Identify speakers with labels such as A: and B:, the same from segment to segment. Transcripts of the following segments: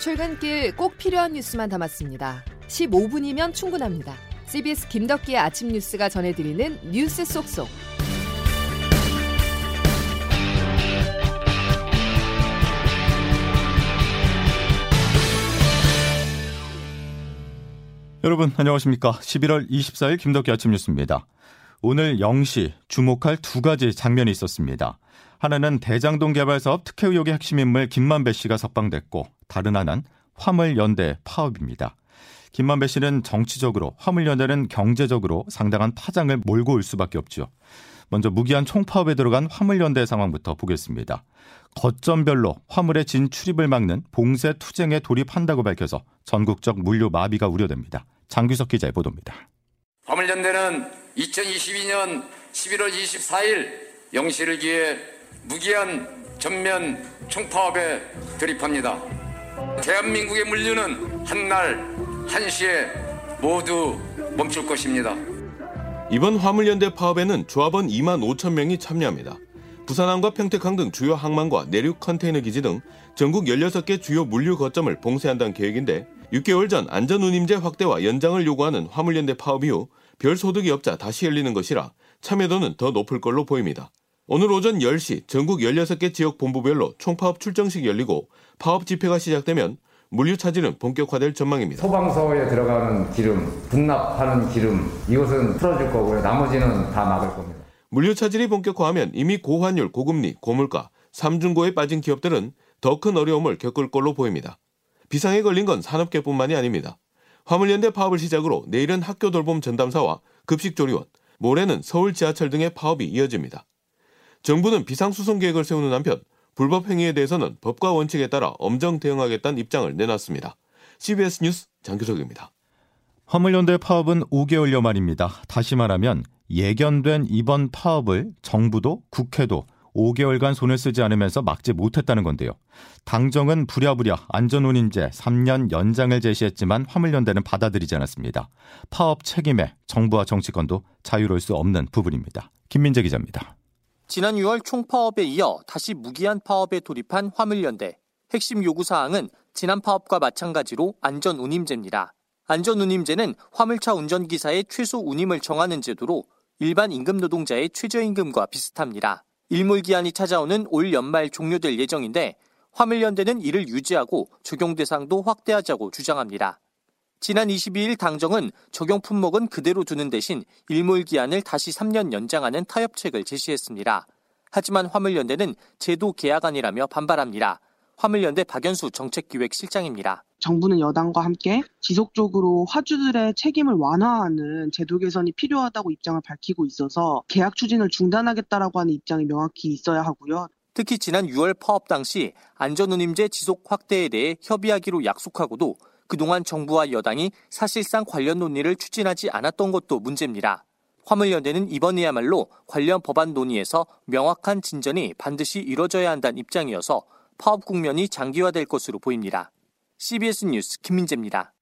A: 출근길 꼭 필요한 뉴스만 담았습니다. 15분이면 충분합니다. CBS 김덕기의 아침 뉴스가 전해드리는 뉴스 속속.
B: 여러분 안녕하십니까? 11월 24일 김덕기 아침 뉴스입니다. 오늘 0시 주목할 두 가지 장면이 있었습니다. 하나는 대장동 개발 사업 특혜 의혹의 핵심 인물 김만배 씨가 석방됐고 다른 하나는 화물연대 파업입니다. 김만배 씨는 정치적으로 화물연대는 경제적으로 상당한 파장을 몰고 올 수밖에 없죠. 먼저 무기한 총파업에 들어간 화물연대 상황부터 보겠습니다. 거점별로 화물의 진출입을 막는 봉쇄 투쟁에 돌입한다고 밝혀서 전국적 물류 마비가 우려됩니다. 장규석 기자의 보도입니다.
C: 화물연대는 2022년 11월 24일 영시를 기해 무기한 전면 총파업에 돌입합니다. 대한민국의 물류는 한날 한시에 모두 멈출 것입니다.
D: 이번 화물연대 파업에는 조합원 2만 5천 명이 참여합니다. 부산항과 평택항 등 주요 항만과 내륙 컨테이너 기지 등 전국 16개 주요 물류 거점을 봉쇄한다는 계획인데 6개월 전 안전운임제 확대와 연장을 요구하는 화물연대 파업 이후 별 소득이 없자 다시 열리는 것이라 참여도는 더 높을 걸로 보입니다. 오늘 오전 10시 전국 16개 지역 본부별로 총파업 출정식이 열리고 파업 집회가 시작되면 물류 차질은 본격화될 전망입니다.
E: 소방서에 들어가는 기름, 분납하는 기름 이것은 풀어줄 거고요. 나머지는 다 막을 겁니다.
D: 물류 차질이 본격화하면 이미 고환율, 고금리, 고물가, 삼중고에 빠진 기업들은 더 큰 어려움을 겪을 걸로 보입니다. 비상에 걸린 건 산업계뿐만이 아닙니다. 화물연대 파업을 시작으로 내일은 학교 돌봄 전담사와 급식조리원, 모레는 서울 지하철 등의 파업이 이어집니다. 정부는 비상수송 계획을 세우는 한편 불법 행위에 대해서는 법과 원칙에 따라 엄정 대응하겠다는 입장을 내놨습니다. CBS 뉴스 장규석입니다.
B: 화물연대 파업은 5개월여 만입니다. 다시 말하면 예견된 이번 파업을 정부도 국회도 5개월간 손을 쓰지 않으면서 막지 못했다는 건데요. 당정은 부랴부랴 안전운임제 3년 연장을 제시했지만 화물연대는 받아들이지 않았습니다. 파업 책임에 정부와 정치권도 자유로울 수 없는 부분입니다. 김민재 기자입니다.
F: 지난 6월 총파업에 이어 다시 무기한 파업에 돌입한 화물연대. 핵심 요구사항은 지난 파업과 마찬가지로 안전운임제입니다. 안전운임제는 화물차 운전기사의 최소 운임을 정하는 제도로 일반 임금 노동자의 최저임금과 비슷합니다. 일몰기한이 찾아오는 올 연말 종료될 예정인데 화물연대는 이를 유지하고 적용 대상도 확대하자고 주장합니다. 지난 22일 당정은 적용 품목은 그대로 두는 대신 일몰 기한을 다시 3년 연장하는 타협책을 제시했습니다. 하지만 화물연대는 제도 계약안이라며 반발합니다. 화물연대 박연수 정책기획실장입니다.
G: 정부는 여당과 함께 지속적으로 화주들의 책임을 완화하는 제도 개선이 필요하다고 입장을 밝히고 있어서 계약 추진을 중단하겠다라고 하는 입장이 명확히 있어야 하고요.
F: 특히 지난 6월 파업 당시 안전운임제 지속 확대에 대해 협의하기로 약속하고도 그동안 정부와 여당이 사실상 관련 논의를 추진하지 않았던 것도 문제입니다. 화물연대는 이번이야말로 관련 법안 논의에서 명확한 진전이 반드시 이뤄져야 한다는 입장이어서 파업 국면이 장기화될 것으로 보입니다. CBS 뉴스 김민재입니다.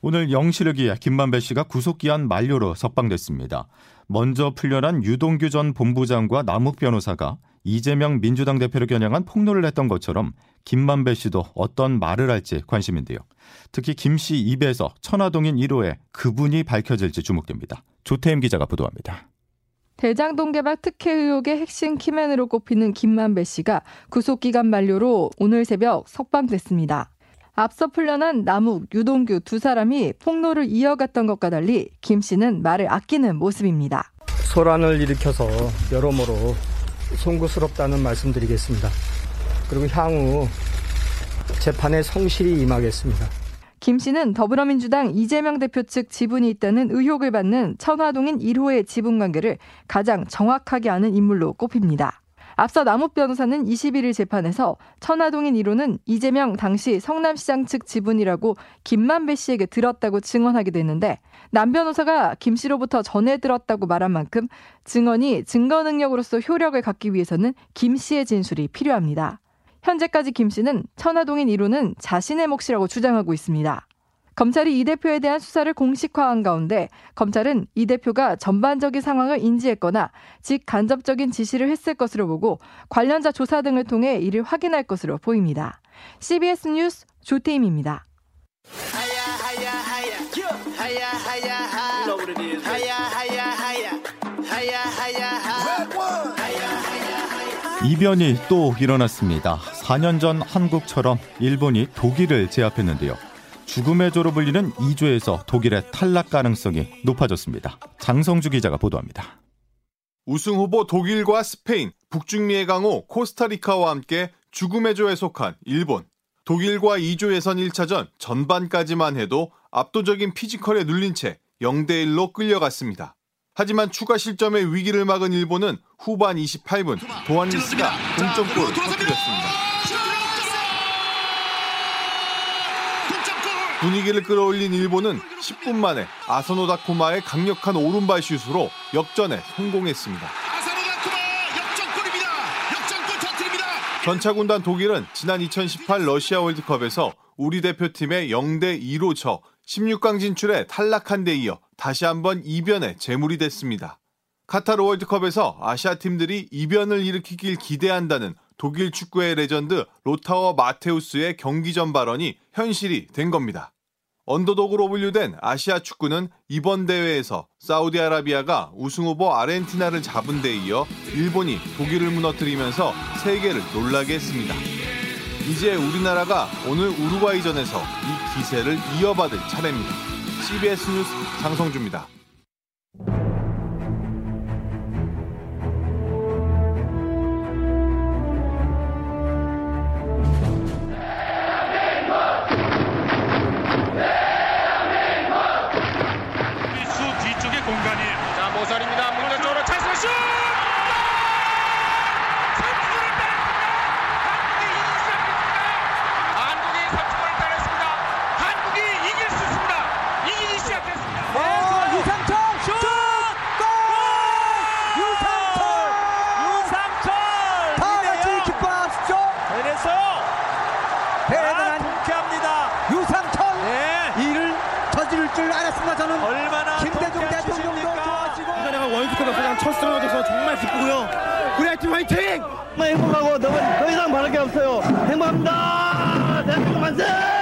B: 오늘 영시를 기해 김만배 씨가 구속기한 만료로 석방됐습니다. 먼저 풀려난 유동규 전 본부장과 남욱 변호사가 이재명 민주당 대표를 겨냥한 폭로를 했던 것처럼 김만배 씨도 어떤 말을 할지 관심인데요. 특히 김 씨 입에서 천화동인 1호에 그분이 밝혀질지 주목됩니다. 조태임 기자가 보도합니다.
H: 대장동 개발 특혜 의혹의 핵심 키맨으로 꼽히는 김만배 씨가 구속기간 만료로 오늘 새벽 석방됐습니다. 앞서 풀려난 남욱, 유동규 두 사람이 폭로를 이어갔던 것과 달리 김 씨는 말을 아끼는 모습입니다.
I: 소란을 일으켜서 여러모로 송구스럽다는 말씀드리겠습니다. 그리고 향후 재판에 성실히 임하겠습니다.
H: 김 씨는 더불어민주당 이재명 대표 측 지분이 있다는 의혹을 받는 천화동인 1호의 지분 관계를 가장 정확하게 아는 인물로 꼽힙니다. 앞서 남욱 변호사는 21일 재판에서 천화동인 1호는 이재명 당시 성남시장 측 지분이라고 김만배 씨에게 들었다고 증언하기도 했는데 남 변호사가 김 씨로부터 전해 들었다고 말한 만큼 증언이 증거 능력으로서 효력을 갖기 위해서는 김 씨의 진술이 필요합니다. 현재까지 김 씨는 천화동인 1호는 자신의 몫이라고 주장하고 있습니다. 검찰이 이 대표에 대한 수사를 공식화한 가운데 검찰은 이 대표가 전반적인 상황을 인지했거나 직간접적인 지시를 했을 것으로 보고 관련자 조사 등을 통해 이를 확인할 것으로 보입니다. CBS 뉴스 조태임입니다.
B: 이변이 또 일어났습니다. 4년 전 한국처럼 일본이 독일을 제압했는데요. 죽음의 조로 불리는 2조에서 독일의 탈락 가능성이 높아졌습니다. 장성주 기자가 보도합니다.
J: 우승 후보 독일과 스페인, 북중미의 강호 코스타리카와 함께 죽음의 조에 속한 일본. 독일과 2조 예선 1차전 전반까지만 해도 압도적인 피지컬에 눌린 채 0대 1로 끌려갔습니다. 하지만 추가 실점의 위기를 막은 일본은 후반 28분 도안리스가 동점골을 터뜨렸습니다. 분위기를 끌어올린 일본은 10분 만에 아사노 다쿠마의 강력한 오른발 슛으로 역전에 성공했습니다. 전차군단 독일은 지난 2018 러시아 월드컵에서 우리 대표팀의 0대 2로 져 16강 진출에 탈락한 데 이어 다시 한번 이변의 재물이 됐습니다. 카타르 월드컵에서 아시아 팀들이 이변을 일으키길 기대한다는 독일 축구의 레전드 로타어 마테우스의 경기 전 발언이 현실이 된 겁니다. 언더독으로 분류된 아시아 축구는 이번 대회에서 사우디아라비아가 우승 후보 아르헨티나를 잡은 데 이어 일본이 독일을 무너뜨리면서 세계를 놀라게 했습니다. 이제 우리나라가 오늘 우루과이전에서 이 기세를 이어받을 차례입니다. CBS 뉴스 장성주입니다.
K: 기쁘고요. 우리 팀 화이팅! 행복하고 더, 더 이상 바랄 게 없어요. 행복합니다. 대한민국 만세!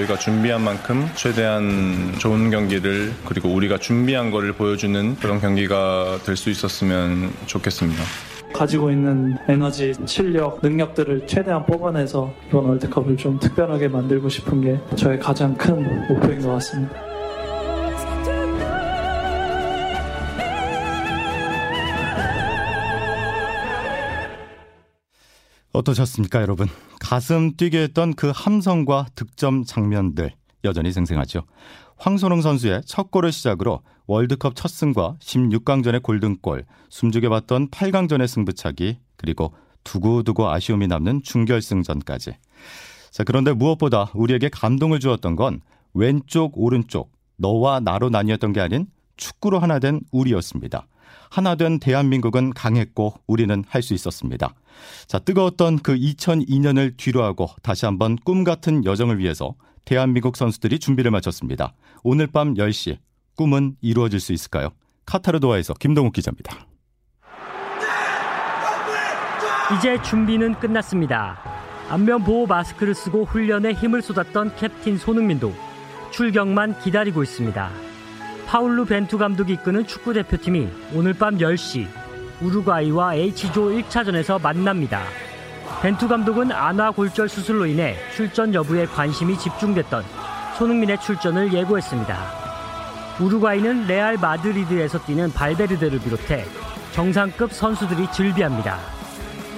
L: 저희가 준비한 만큼 최대한 좋은 경기를 그리고 우리가 준비한 거를 보여주는 그런 경기가 될 수 있었으면 좋겠습니다.
M: 가지고 있는 에너지, 실력, 능력들을 최대한 뽑아내서 이번 월드컵을 좀 특별하게 만들고 싶은 게 저의 가장 큰 목표인 것 같습니다.
B: 어떠셨습니까, 여러분? 가슴 뛰게 했던 그 함성과 득점 장면들 여전히 생생하죠. 황선홍 선수의 첫 골을 시작으로 월드컵 첫 승과 16강전의 골든골, 숨죽여 봤던 8강전의 승부차기, 그리고 두고두고 아쉬움이 남는 중결승전까지. 자, 그런데 무엇보다 우리에게 감동을 주었던 건 왼쪽, 오른쪽, 너와 나로 나뉘었던 게 아닌 축구로 하나 된 우리였습니다. 하나 된 대한민국은 강했고 우리는 할 수 있었습니다. 자, 뜨거웠던 그 2002년을 뒤로하고 다시 한번 꿈 같은 여정을 위해서 대한민국 선수들이 준비를 마쳤습니다. 오늘 밤 10시 꿈은 이루어질 수 있을까요? 카타르 도하에서 김동욱 기자입니다.
N: 이제 준비는 끝났습니다. 안면 보호 마스크를 쓰고 훈련에 힘을 쏟았던 캡틴 손흥민도 출격만 기다리고 있습니다. 파울루 벤투 감독이 이끄는 축구 대표팀이 오늘 밤 10시 우루과이와 H조 1차전에서 만납니다. 벤투 감독은 안화 골절 수술로 인해 출전 여부에 관심이 집중됐던 손흥민의 출전을 예고했습니다. 우루과이는 레알 마드리드에서 뛰는 발베르데를 비롯해 정상급 선수들이 즐비합니다.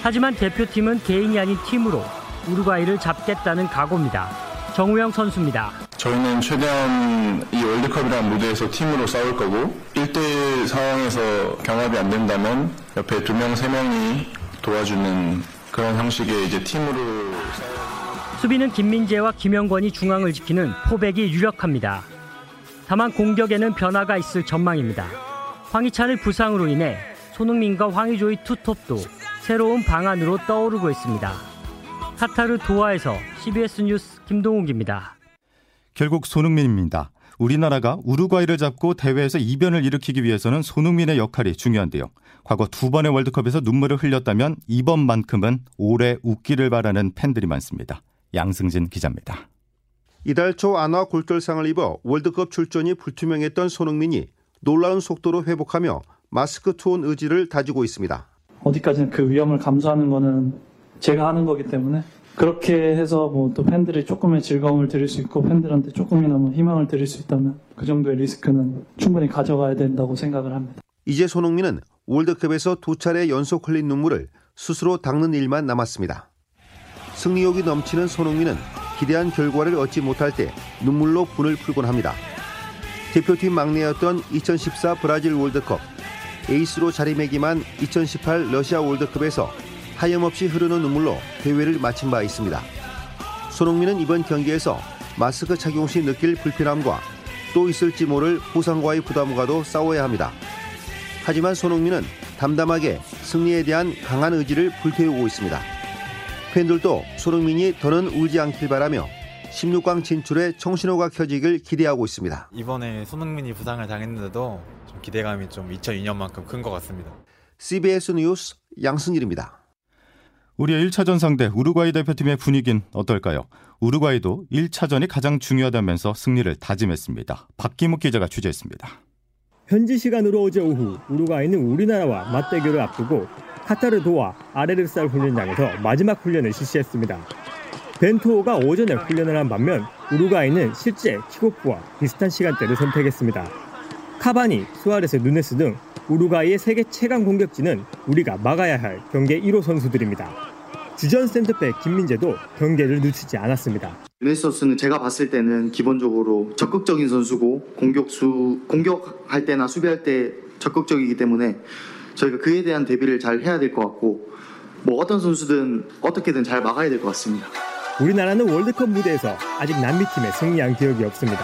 N: 하지만 대표팀은 개인이 아닌 팀으로 우루과이를 잡겠다는 각오입니다. 정우영 선수입니다.
L: 저희는 최대한 이 월드컵이라는 무대에서 팀으로 싸울 거고 1대1 상황에서 경합이 안 된다면 옆에 두 명, 세 명이 도와주는 그런 형식의 이제 팀으로
N: 수비는 김민재와 김영권이 중앙을 지키는 포백이 유력합니다. 다만 공격에는 변화가 있을 전망입니다. 황희찬의 부상으로 인해 손흥민과 황희조의 투톱도 새로운 방안으로 떠오르고 있습니다. 카타르 도하에서 CBS 뉴스 김동욱입니다.
B: 결국 손흥민입니다. 우리나라가 우루과이를 잡고 대회에서 이변을 일으키기 위해서는 손흥민의 역할이 중요한데요. 과거 두 번의 월드컵에서 눈물을 흘렸다면 이번만큼은 오래 웃기를 바라는 팬들이 많습니다. 양승진 기자입니다.
O: 이달 초 안화 골절상을 입어 월드컵 출전이 불투명했던 손흥민이 놀라운 속도로 회복하며 마스크 투혼 의지를 다지고 있습니다.
M: 어디까지는 그 위험을 감수하는 거는 제가 하는 거기 때문에 그렇게 해서 뭐 또 팬들이 조금의 즐거움을 드릴 수 있고 팬들한테 조금이나마 희망을 드릴 수 있다면 그 정도의 리스크는 충분히 가져가야 된다고 생각을 합니다.
O: 이제 손흥민은 월드컵에서 두 차례 연속 흘린 눈물을 스스로 닦는 일만 남았습니다. 승리욕이 넘치는 손흥민은 기대한 결과를 얻지 못할 때 눈물로 분을 풀곤 합니다. 대표팀 막내였던 2014 브라질 월드컵, 에이스로 자리매김한 2018 러시아 월드컵에서 하염없이 흐르는 눈물로 대회를 마친 바 있습니다. 손흥민은 이번 경기에서 마스크 착용 시 느낄 불편함과 또 있을지 모를 부상과의 부담과도 싸워야 합니다. 하지만 손흥민은 담담하게 승리에 대한 강한 의지를 불태우고 있습니다. 팬들도 손흥민이 더는 울지 않길 바라며 16강 진출에 청신호가 켜지길 기대하고 있습니다.
P: 이번에 손흥민이 부상을 당했는데도 좀 기대감이 좀 2002년만큼 큰 것 같습니다.
O: CBS 뉴스 양승일입니다.
B: 우리의 1차전 상대 우루과이 대표팀의 분위기는 어떨까요? 우루과이도 1차전이 가장 중요하다면서 승리를 다짐했습니다. 박기묵 기자가 취재했습니다.
Q: 현지 시간으로 어제 오후 우루과이는 우리나라와 맞대결을 앞두고 카타르 도와 아레르살 훈련장에서 마지막 훈련을 실시했습니다. 벤투호가 오전에 훈련을 한 반면 우루과이는 실제 킥오프와 비슷한 시간대를 선택했습니다. 카바니, 수아레스, 누네스 등 우루과이의 세계 최강 공격진은 우리가 막아야 할 경계 1호 선수들입니다. 주전 센터백 김민재도 경계를 늦추지 않았습니다.
R: 유네스는 제가 봤을 때는 기본적으로 적극적인 선수고 공격수 공격할 때나 수비할 때 적극적이기 때문에 저희가 그에 대한 대비를 잘 해야 될 것 같고 뭐 어떤 선수든 어떻게든 잘 막아야 될 것 같습니다.
Q: 우리나라는 월드컵 무대에서 아직 남미팀에 승리한 기억이 없습니다.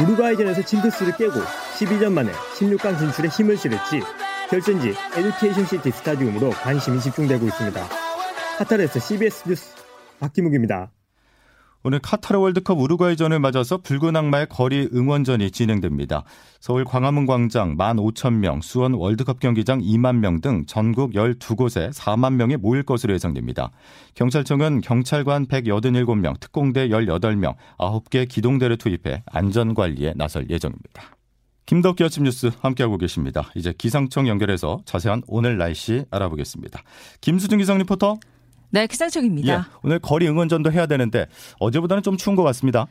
Q: 우루과이전에서 징크스를 깨고 12년 만에 16강 진출에 힘을 실을지 결전지 에듀케이션 시티 스타디움으로 관심이 집중되고 있습니다. 카타르에서 CBS 뉴스 박기묵입니다.
B: 오늘 카타르 월드컵 우루과이전을 맞아서 붉은 악마의 거리 응원전이 진행됩니다. 서울 광화문 광장 15,000명, 수원 월드컵 경기장 2만 명 등 전국 12곳에 4만 명이 모일 것으로 예상됩니다. 경찰청은 경찰관 187명, 특공대 18명, 9개 기동대를 투입해 안전관리에 나설 예정입니다. 김덕기 아침 뉴스 함께하고 계십니다. 이제 기상청 연결해서 자세한 오늘 날씨 알아보겠습니다. 김수진 기상 리포터.
S: 네, 기상청입니다.
B: 예, 오늘 거리 응원전도 해야 되는데 어제보다는 좀 추운 것 같습니다.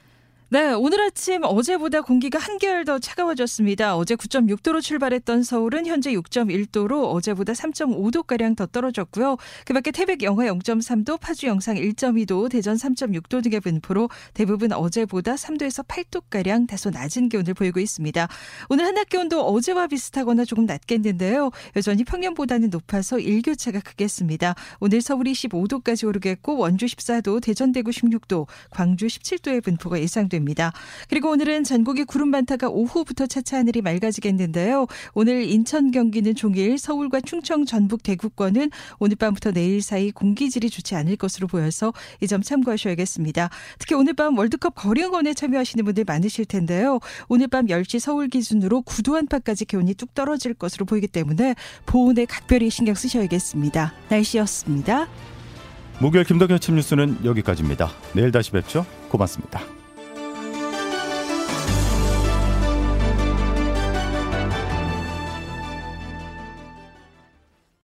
S: 네, 오늘 아침 어제보다 공기가 한결 더 차가워졌습니다. 어제 9.6도로 출발했던 서울은 현재 6.1도로 어제보다 3.5도가량 더 떨어졌고요. 그 밖에 태백 영하 0.3도, 파주 영상 1.2도, 대전 3.6도 등의 분포로 대부분 어제보다 3도에서 8도가량 다소 낮은 기온을 보이고 있습니다. 오늘 한낮 기온도 어제와 비슷하거나 조금 낮겠는데요. 여전히 평년보다는 높아서 일교차가 크겠습니다. 오늘 서울이 15도까지 오르겠고 원주 14도, 대전 대구 16도, 광주 17도의 분포가 예상됩니다. 됩니다. 그리고 오늘은 전국이 구름 많다가 오후부터 차차 하늘이 맑아지겠는데요. 오늘 인천 경기는 종일 서울과 충청 전북 대구권은 오늘 밤부터 내일 사이 공기질이 좋지 않을 것으로 보여서 이 점 참고하셔야겠습니다. 특히 오늘 밤 월드컵 거리응원에 참여하시는 분들 많으실 텐데요. 오늘 밤 10시 서울 기준으로 9도 안팎까지 기온이 뚝 떨어질 것으로 보이기 때문에 보온에 각별히 신경 쓰셔야겠습니다. 날씨였습니다.
B: 목요일 김덕현 아침 뉴스는 여기까지입니다. 내일 다시 뵙죠. 고맙습니다.